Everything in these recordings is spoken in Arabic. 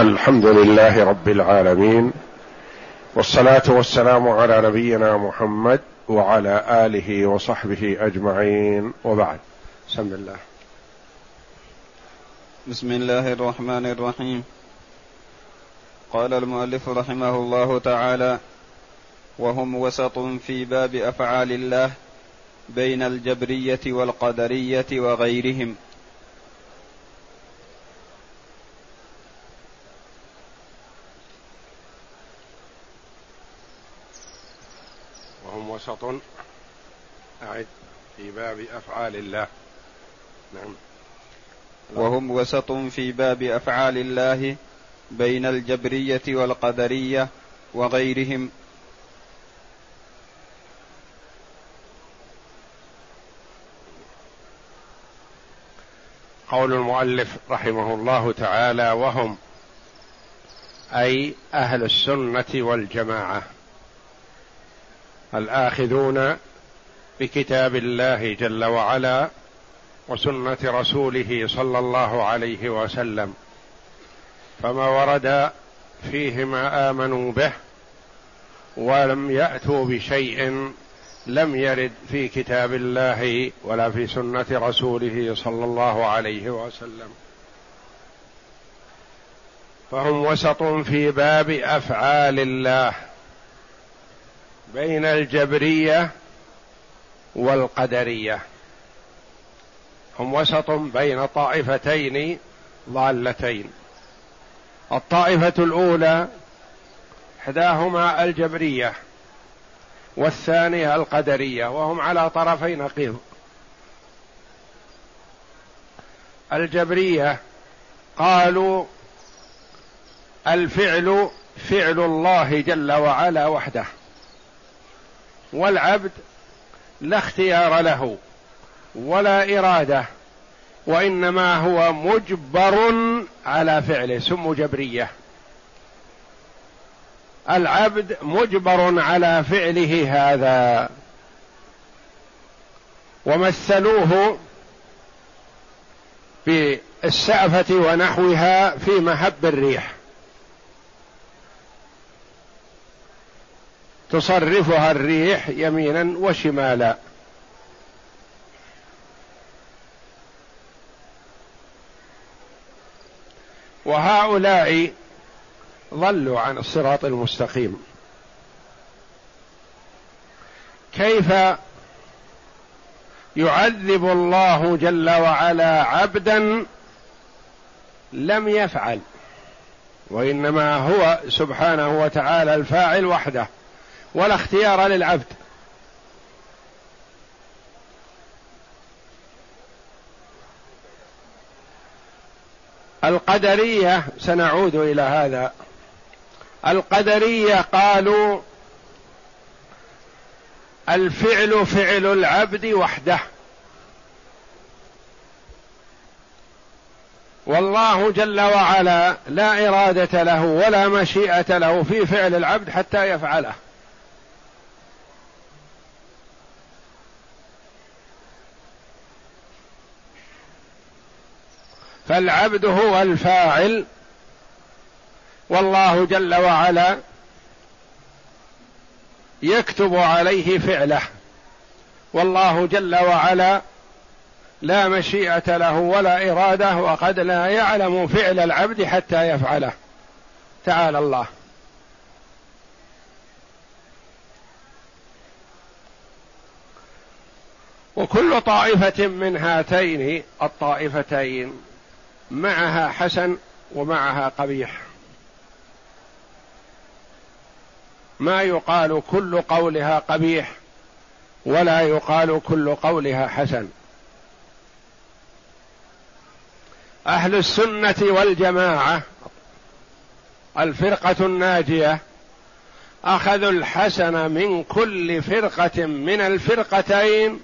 الحمد لله رب العالمين والصلاة والسلام على نبينا محمد وعلى آله وصحبه أجمعين وبعد. بسم الله. بسم الله الرحمن الرحيم. قال المؤلف رحمه الله تعالى وهم وسط في باب أفعال الله بين الجبرية والقدرية وغيرهم. وسط أعد في باب أفعال الله. نعم. وهم وسط في باب أفعال الله بين الجبرية والقدرية وغيرهم. قول المؤلف رحمه الله تعالى وهم أي أهل السنة والجماعة. الآخذون بكتاب الله جل وعلا وسنة رسوله صلى الله عليه وسلم. فما ورد فيه ما آمنوا به ولم يأتوا بشيء لم يرد في كتاب الله ولا في سنة رسوله صلى الله عليه وسلم. فهم وسط في باب أفعال الله. بين الجبرية والقدرية. هم وسط بين طائفتين ضالتين. الطائفة الأولى إحداهما الجبرية والثانية القدرية وهم على طرفي نقيض الجبرية قالوا الفعل فعل الله جل وعلا وحده. والعبد لا اختيار له ولا إرادة وإنما هو مجبر على فعله سم جبرية. العبد مجبر على فعله هذا. ومثلوه بالسعفه ونحوها في مهب الريح. تصرفها الريح يمينا وشمالا. وهؤلاء ضلوا عن الصراط المستقيم. كيف يعذب الله جل وعلا عبدا لم يفعل؟ وإنما هو سبحانه وتعالى الفاعل وحده. ولا اختيار للعبد. القدرية سنعود إلى هذا. القدرية قالوا الفعل فعل العبد وحده. والله جل وعلا لا إرادة له ولا مشيئة له في فعل العبد حتى يفعله. فالعبد هو الفاعل والله جل وعلا يكتب عليه فعله والله جل وعلا لا مشيئة له ولا إرادة وقد لا يعلم فعل العبد حتى يفعله. تعالى الله. وكل طائفة من هاتين الطائفتين معها حسن ومعها قبيح. ما يقال كل قولها قبيح ولا يقال كل قولها حسن. أهل السنة والجماعة الفرقة الناجية أخذوا الحسن من كل فرقة من الفرقتين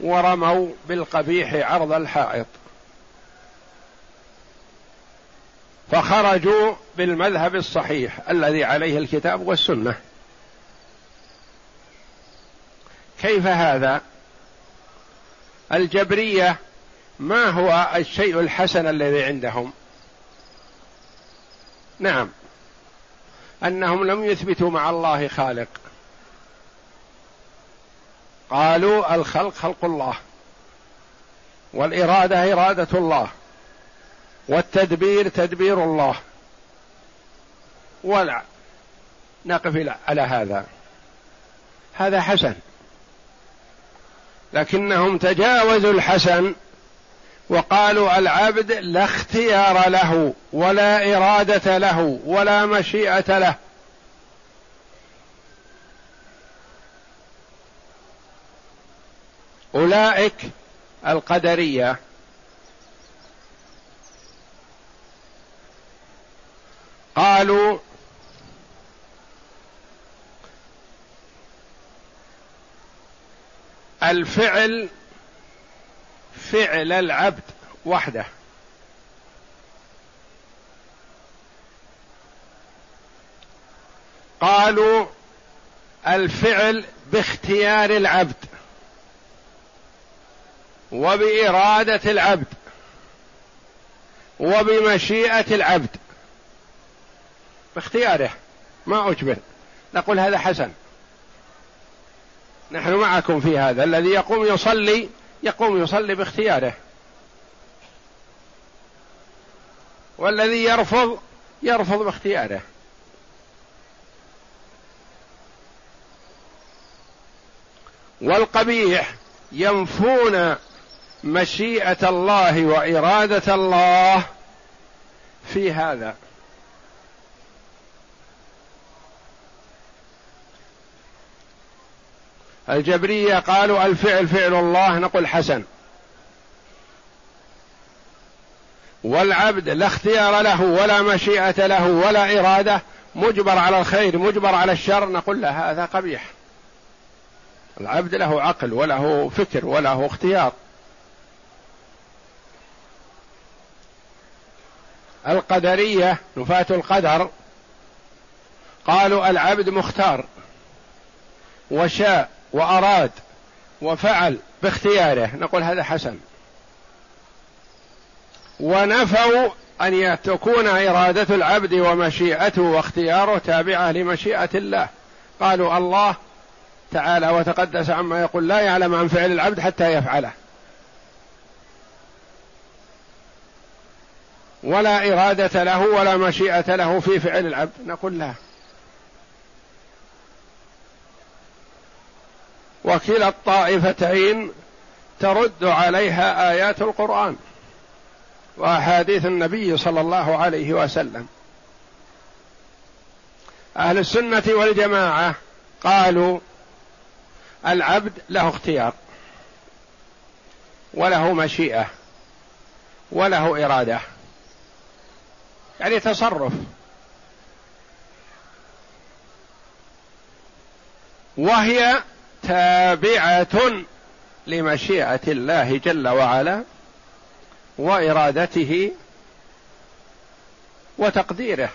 ورموا بالقبيح عرض الحائط. فخرجوا بالمذهب الصحيح الذي عليه الكتاب والسنة. كيف هذا؟ الجبرية ما هو الشيء الحسن الذي عندهم؟ نعم. أنهم لم يثبتوا مع الله خالق. قالوا الخلق خلق الله. والإرادة إرادة الله. والتدبير تدبير الله. ولا نقف على هذا. هذا حسن. لكنهم تجاوزوا الحسن وقالوا العبد لا اختيار له ولا إرادة له ولا مشيئة له. أولئك القدرية. قالوا الفعل فعل العبد وحده. قالوا الفعل باختيار العبد وبإرادة العبد وبمشيئة العبد. باختياره. ما أجبر. نقول هذا حسن. نحن معكم في هذا. الذي يقوم يصلي يقوم يصلي باختياره. والذي يرفض يرفض باختياره. والقبيح ينفون مشيئة الله وإرادة الله في هذا. الجبرية قالوا الفعل فعل الله نقول حسن. والعبد لا اختيار له ولا مشيئة له ولا إرادة مجبر على الخير مجبر على الشر نقول له هذا قبيح. العبد له عقل وله فكر وله اختيار. القدرية نفاة القدر قالوا العبد مختار وشاء وأراد وفعل باختياره. نقول هذا حسن. ونفوا أن تكون إرادة العبد ومشيئته واختياره تابعة لمشيئة الله. قالوا الله تعالى وتقدس عما يقول. لا يعلم عن فعل العبد حتى يفعله. ولا إرادة له ولا مشيئة له في فعل العبد. نقول لا. وكلا الطائفتين ترد عليها آيات القرآن وأحاديث النبي صلى الله عليه وسلم. أهل السنة والجماعة قالوا العبد له اختيار وله مشيئة وله إرادة يعني تصرف. وهي تابعه لمشيئة الله جل وعلا وإرادته وتقديره.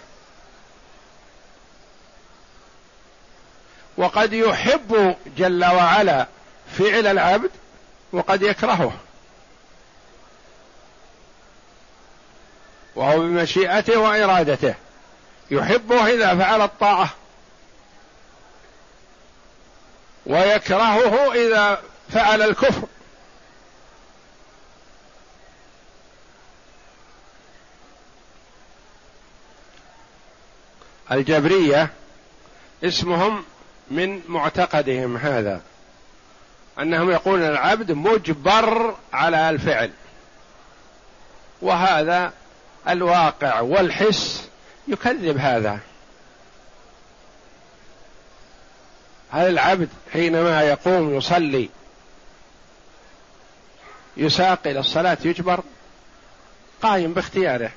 وقد يحب جل وعلا فعل العبد وقد يكرهه. وهو بمشيئته وإرادته. يحبه إذا فعل الطاعة. ويكرهه إذا فعل الكفر. الجبرية اسمهم من معتقدهم هذا أنهم يقولون العبد مجبر على الفعل. وهذا الواقع والحس يكذب هذا. هل العبد حينما يقوم يصلي يساق إلى الصلاة يجبر؟ قائم باختياره.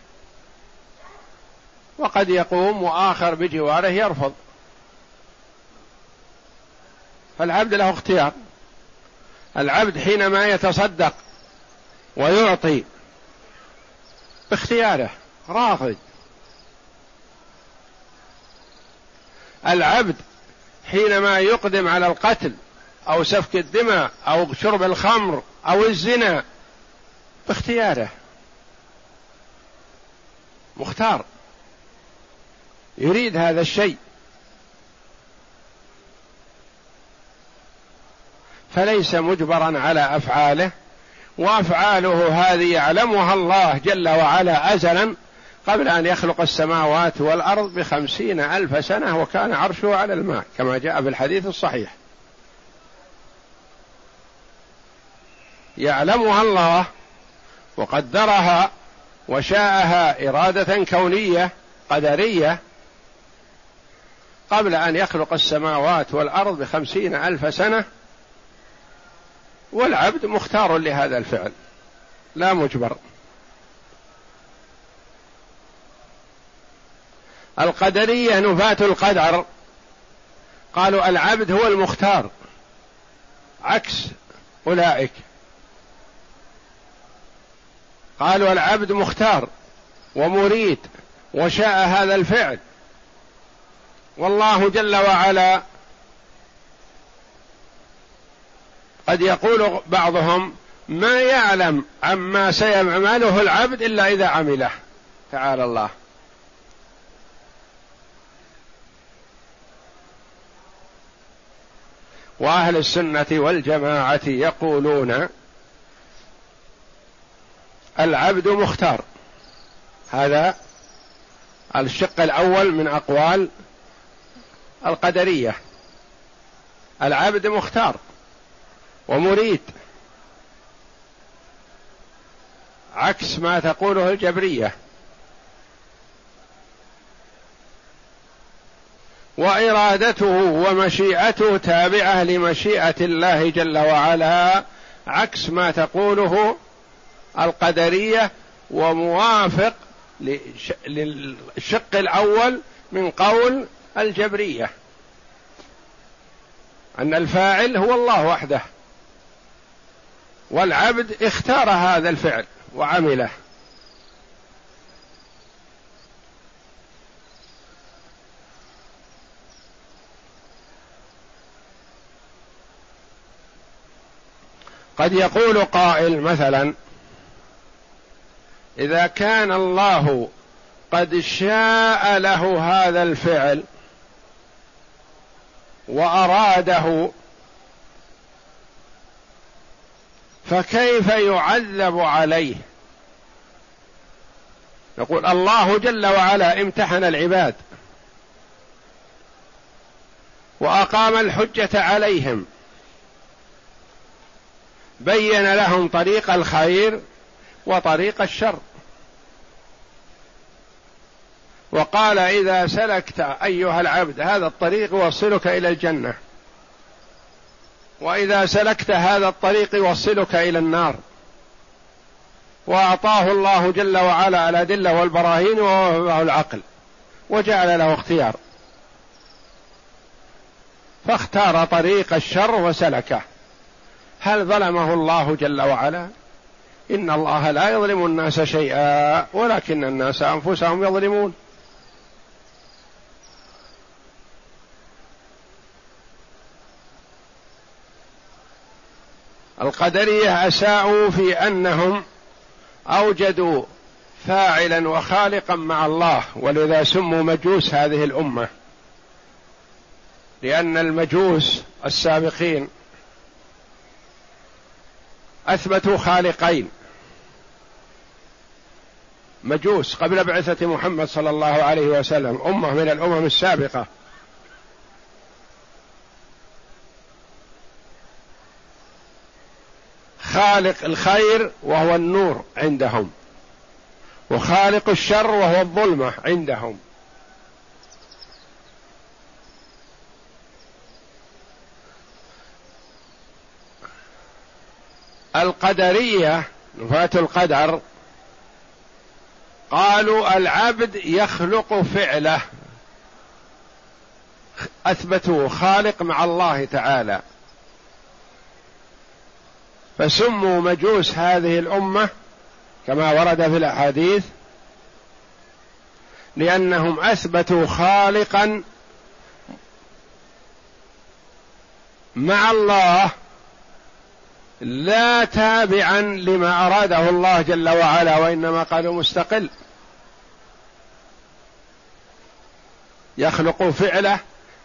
وقد يقوم وآخر بجواره يرفض. فالعبد له اختيار. العبد حينما يتصدق ويعطي باختياره راضي العبد حينما يقدم على القتل أو سفك الدماء أو شرب الخمر أو الزنا باختياره. مختار. يريد هذا الشيء. فليس مجبرا على أفعاله وأفعاله هذه يعلمها الله جل وعلا ازلا. قبل أن يخلق السماوات والأرض بخمسين ألف سنة وكان عرشه على الماء كما جاء في الحديث الصحيح. يعلمها الله وقدرها وشاءها إرادة كونية قدرية. قبل أن يخلق السماوات والأرض بخمسين ألف سنة والعبد مختار لهذا الفعل. لا مجبر. القدرية نفاة القدر. قالوا العبد هو المختار عكس أولئك. قالوا العبد مختار ومريد وشاء هذا الفعل. والله جل وعلا قد يقول بعضهم ما يعلم عما سيعمله العبد إلا إذا عمله. تعالى الله. وأهل السنة والجماعة يقولون العبد مختار. هذا الشق الأول من أقوال القدرية. العبد مختار ومريد عكس ما تقوله الجبرية. وإرادته ومشيئته تابعة لمشيئة الله جل وعلا عكس ما تقوله القدرية وموافق للشق الأول من قول الجبرية. أن الفاعل هو الله وحده والعبد اختار هذا الفعل وعمله. قد يقول قائل مثلا إذا كان الله قد شاء له هذا الفعل وأراده فكيف يعذب عليه؟ نقول الله جل وعلا امتحن العباد وأقام الحجة عليهم. بين لهم طريق الخير وطريق الشر. وقال إذا سلكت أيها العبد هذا الطريق يوصلك إلى الجنة. وإذا سلكت هذا الطريق يوصلك إلى النار. وأعطاه الله جل وعلا الأدلة والبراهين ووهبه العقل وجعل له اختيار. فاختار طريق الشر وسلكه. هل ظلمه الله جل وعلا؟ إن الله لا يظلم الناس شيئا ولكن الناس أنفسهم يظلمون. القدرية أساءوا في أنهم أوجدوا فاعلا وخالقا مع الله ولذا سموا مجوس هذه الأمة. لأن المجوس السابقين أثبتوا خالقين. مجوس قبل بعثة محمد صلى الله عليه وسلم أمة من الأمم السابقة. خالق الخير وهو النور عندهم وخالق الشر وهو الظلمة عندهم. القدرية نفاة القدر قالوا العبد يخلق فعله. اثبتوا خالق مع الله تعالى. فسموا مجوس هذه الأمة كما ورد في الأحاديث لأنهم أثبتوا خالقا مع الله لا تابعا لما أراده الله جل وعلا وإنما قالوا مستقل. يخلق فعله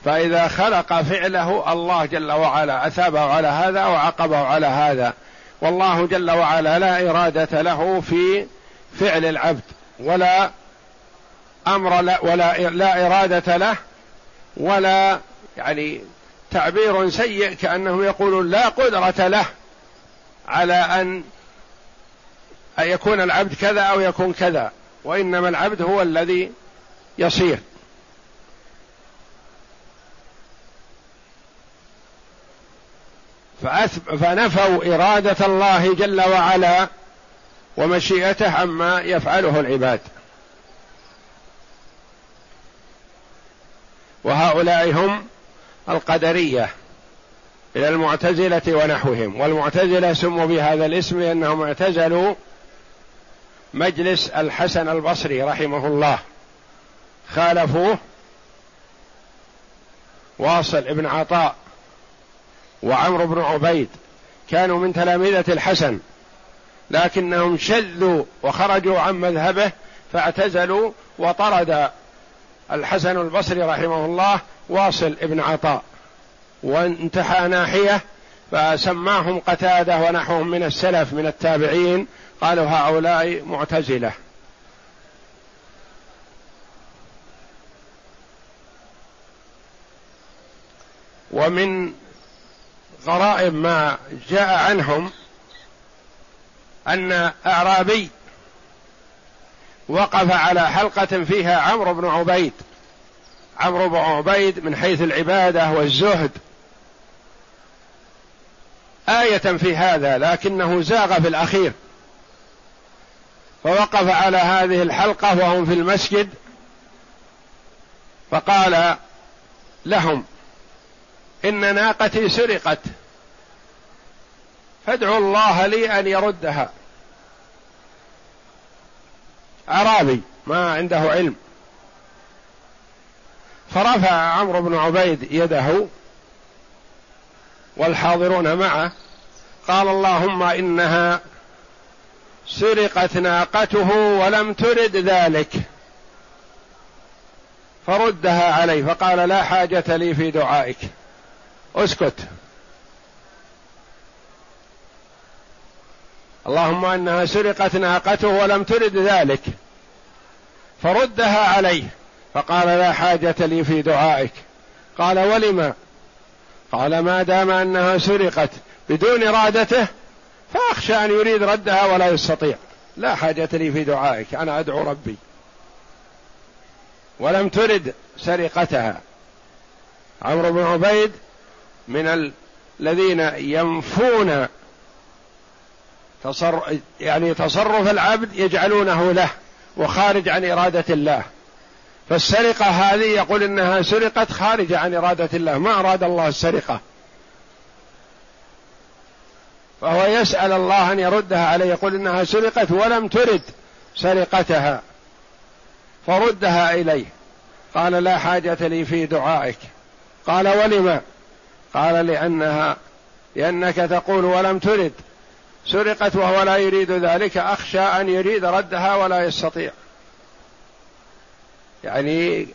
فإذا خلق فعله الله جل وعلا أثابه على هذا وعاقبه على هذا. والله جل وعلا لا إرادة له في فعل العبد ولا أمر لا ولا لا إرادة له ولا يعني تعبير سيء كأنهم يقولون لا قدرة له. على أن يكون العبد كذا أو يكون كذا وإنما العبد هو الذي يصير. فنفوا إرادة الله جل وعلا ومشيئته عما يفعله العباد. وهؤلاء هم القدرية. إلى المعتزلة ونحوهم. والمعتزلة سموا بهذا الاسم لأنهم اعتزلوا مجلس الحسن البصري رحمه الله. خالفوه واصل ابن عطاء وعمرو بن عبيد. كانوا من تلامذة الحسن لكنهم شذوا وخرجوا عن مذهبه فاعتزلوا وطرد الحسن البصري رحمه الله واصل ابن عطاء. وانتحى ناحية فسماهم قتادة ونحوهم من السلف من التابعين. قالوا هؤلاء معتزلة. ومن غرائب ما جاء عنهم أن أعرابي وقف على حلقة فيها عمرو بن عبيد. عمرو بن عبيد من حيث العبادة والزهد آية في هذا لكنه زاغ في الأخير. فوقف على هذه الحلقة وهم في المسجد فقال لهم إن ناقتي سرقت فادعوا الله لي أن يردها. أعرابي ما عنده علم. فرفع عمرو بن عبيد يده والحاضرون معه قال اللهم إنها سرقت ناقته ولم ترد ذلك فردها عليه فقال لا حاجة لي في دعائك. اسكت. اللهم إنها سرقت ناقته ولم ترد ذلك فردها عليه فقال لا حاجة لي في دعائك. قال ولم قال ما دام أنها سرقت بدون إرادته فأخشى أن يريد ردها ولا يستطيع. لا حاجة لي في دعائك أنا أدعو ربي. ولم ترد سرقتها. عمرو بن عبيد من الذين ينفون تصرف يعني تصرف العبد يجعلونه له وخارج عن إرادة الله. فالسرقة هذه يقول إنها سرقت خارجه عن إرادة الله. ما أراد الله السرقة. فهو يسأل الله أن يردها عليه. يقول إنها سرقت ولم ترد سرقتها. فردها إليه. قال لا حاجة لي في دعائك. قال ولم؟ قال لأنها لأنك تقول ولم ترد. سرقت وهو لا يريد ذلك. أخشى أن يريد ردها ولا يستطيع. يعني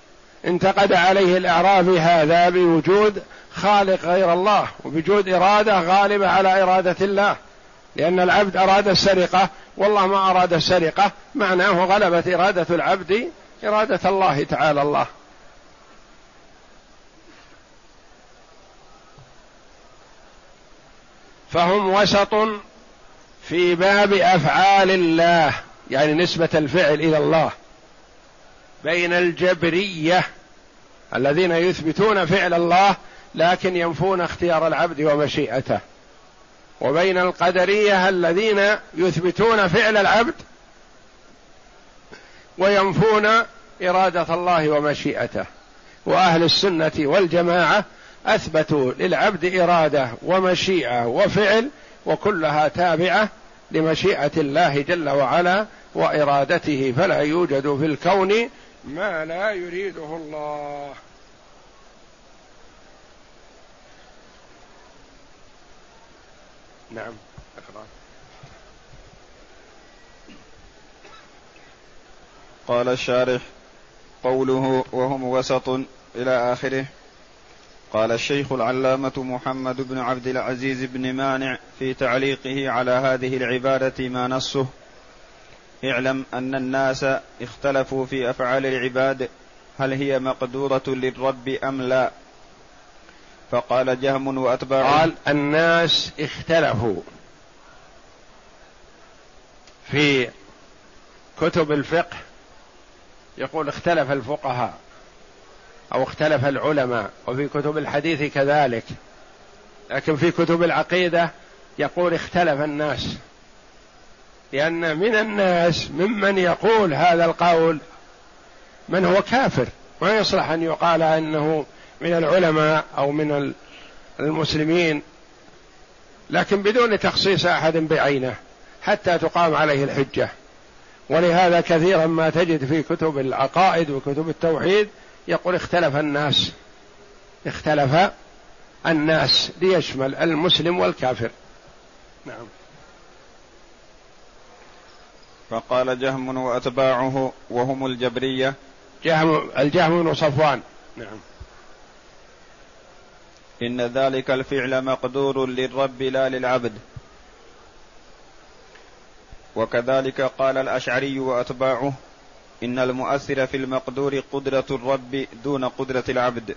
انتقد عليه الأعرابي هذا بوجود خالق غير الله وبوجود إرادة غالبة على إرادة الله. لأن العبد أراد السرقة والله ما أراد السرقة معناه غلبت إرادة العبد إرادة الله تعالى الله. فهم وسط في باب أفعال الله يعني نسبة الفعل إلى الله. بين الجبرية الذين يثبتون فعل الله لكن ينفون اختيار العبد ومشيئته. وبين القدرية الذين يثبتون فعل العبد وينفون إرادة الله ومشيئته. وأهل السنة والجماعة أثبتوا للعبد إرادة ومشيئة وفعل وكلها تابعة لمشيئة الله جل وعلا وإرادته. فلا يوجد في الكون ما لا يريده الله. نعم اقرأ قال الشارح قوله وهم وسط إلى آخره. قال الشيخ العلامة محمد بن عبد العزيز بن مانع في تعليقه على هذه العبادة ما نصه. اعلم أن الناس اختلفوا في أفعال العباد هل هي مقدورة للرب أم لا؟ فقال جهم وأتباعه قال الناس اختلفوا في كتب الفقه. يقول اختلف الفقهاء أو اختلف العلماء وفي كتب الحديث كذلك. لكن في كتب العقيدة يقول اختلف الناس. لأن من الناس ممن يقول هذا القول من هو كافر ما يصلح أن يقال أنه من العلماء أو من المسلمين لكن بدون تخصيص أحد بعينه حتى تقام عليه الحجة. ولهذا كثيرا ما تجد في كتب العقائد وكتب التوحيد يقول اختلف الناس اختلف الناس ليشمل المسلم والكافر. نعم. فقال جهم وأتباعه وهم الجبرية. جهم الجهم بن صفوان. نعم. إن ذلك الفعل مقدور للرب لا للعبد. وكذلك قال الأشعري وأتباعه إن المؤثر في المقدور قدرة الرب دون قدرة العبد.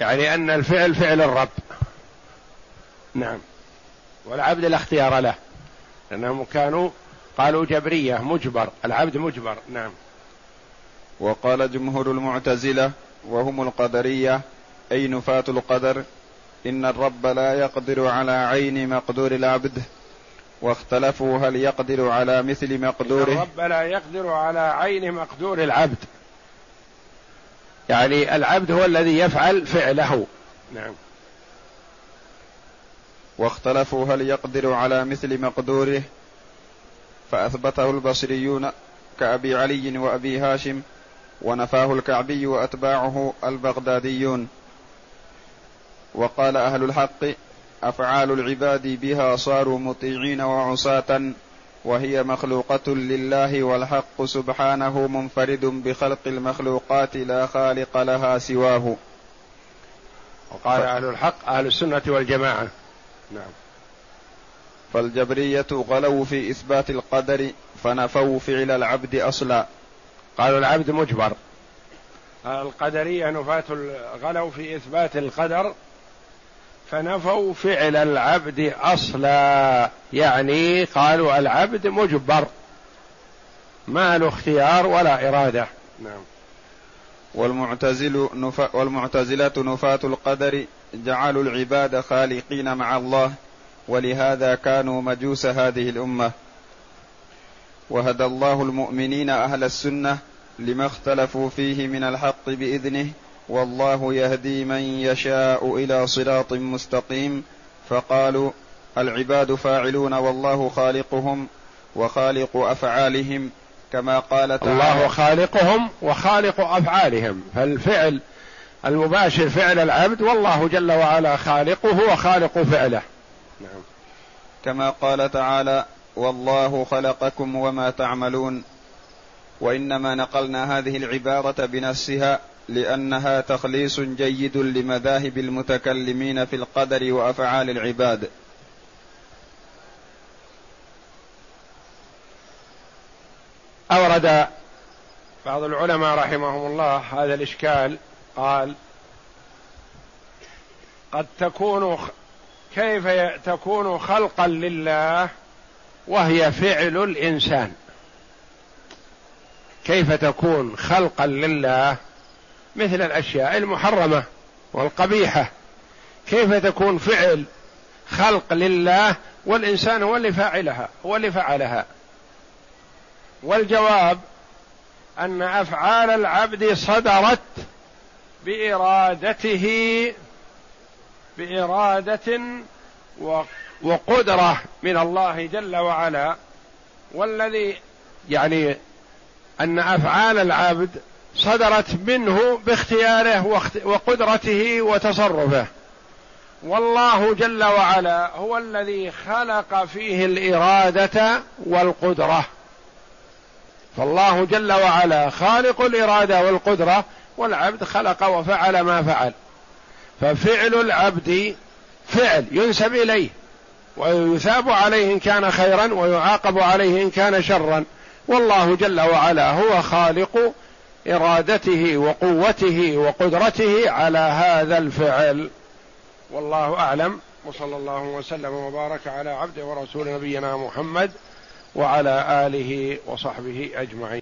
يعني أن الفعل فعل الرب. نعم. والعبد لا اختيار له لأنهم كانوا قالوا جبرية مجبر العبد مجبر نعم. وقال جمهور المعتزلة وهم القدرية أي نفاة القدر إن الرب لا يقدر على عين مقدور العبد واختلفوا هل يقدر على مثل مقدوره. الرب لا يقدر على عين مقدور العبد. يعني العبد هو الذي يفعل فعله. نعم. واختلفوا هل يقدر على مثل مقدوره فأثبته البصريون كأبي علي وأبي هاشم ونفاه الكعبي وأتباعه البغداديون. وقال أهل الحق أفعال العباد بها صاروا مطيعين وعصاة وهي مخلوقة لله والحق سبحانه منفرد بخلق المخلوقات لا خالق لها سواه. وقال. أهل الحق أهل السنة والجماعة. نعم. فالجبرية غلوا في إثبات القدر فنفوا فعل العبد أصلا. قالوا العبد مجبر. القدرية نفاة غلوا في إثبات القدر فنفوا فعل العبد أصلا. يعني قالوا العبد مجبر. ما له اختيار ولا إرادة. نعم. والمعتزل نف... والمعتزلة نفاة القدر جعلوا العباد خالقين مع الله. ولهذا كانوا مجوس هذه الأمة. وهدى الله المؤمنين أهل السنة لما اختلفوا فيه من الحق بإذنه والله يهدي من يشاء إلى صراط مستقيم. فقالوا العباد فاعلون والله خالقهم وخالق أفعالهم كما قال تعالى الله خالقهم وخالق أفعالهم. فالفعل المباشر فعل العبد والله جل وعلا خالقه وخالق فعله. نعم. كما قال تعالى والله خلقكم وما تعملون. وإنما نقلنا هذه العبارة بنفسها لأنها تخليص جيد لمذاهب المتكلمين في القدر وأفعال العباد. أورد بعض العلماء رحمهم الله هذا الإشكال قال قد تكون كيف تكون خلقا لله وهي فعل الإنسان؟ كيف تكون خلقا لله؟ مثل الأشياء المحرمة والقبيحة. كيف تكون فعل خلق لله والإنسان هو اللي فاعلها هو اللي فعلها والجواب أن أفعال العبد صدرت بإرادته بإرادة وقدرة من الله جل وعلا والذي يعني أن أفعال العبد صدرت منه باختياره وقدرته وتصرفه. والله جل وعلا هو الذي خلق فيه الإرادة والقدرة. فالله جل وعلا خالق الإرادة والقدرة والعبد خلق وفعل ما فعل. ففعل العبد فعل ينسب إليه ويثاب عليه إن كان خيرا ويعاقب عليه إن كان شرا. والله جل وعلا هو خالق إرادته وقوته وقدرته على هذا الفعل. والله أعلم. وصلى الله وسلم وبارك على عبده ورسول نبينا محمد وعلى آله وصحبه أجمعين.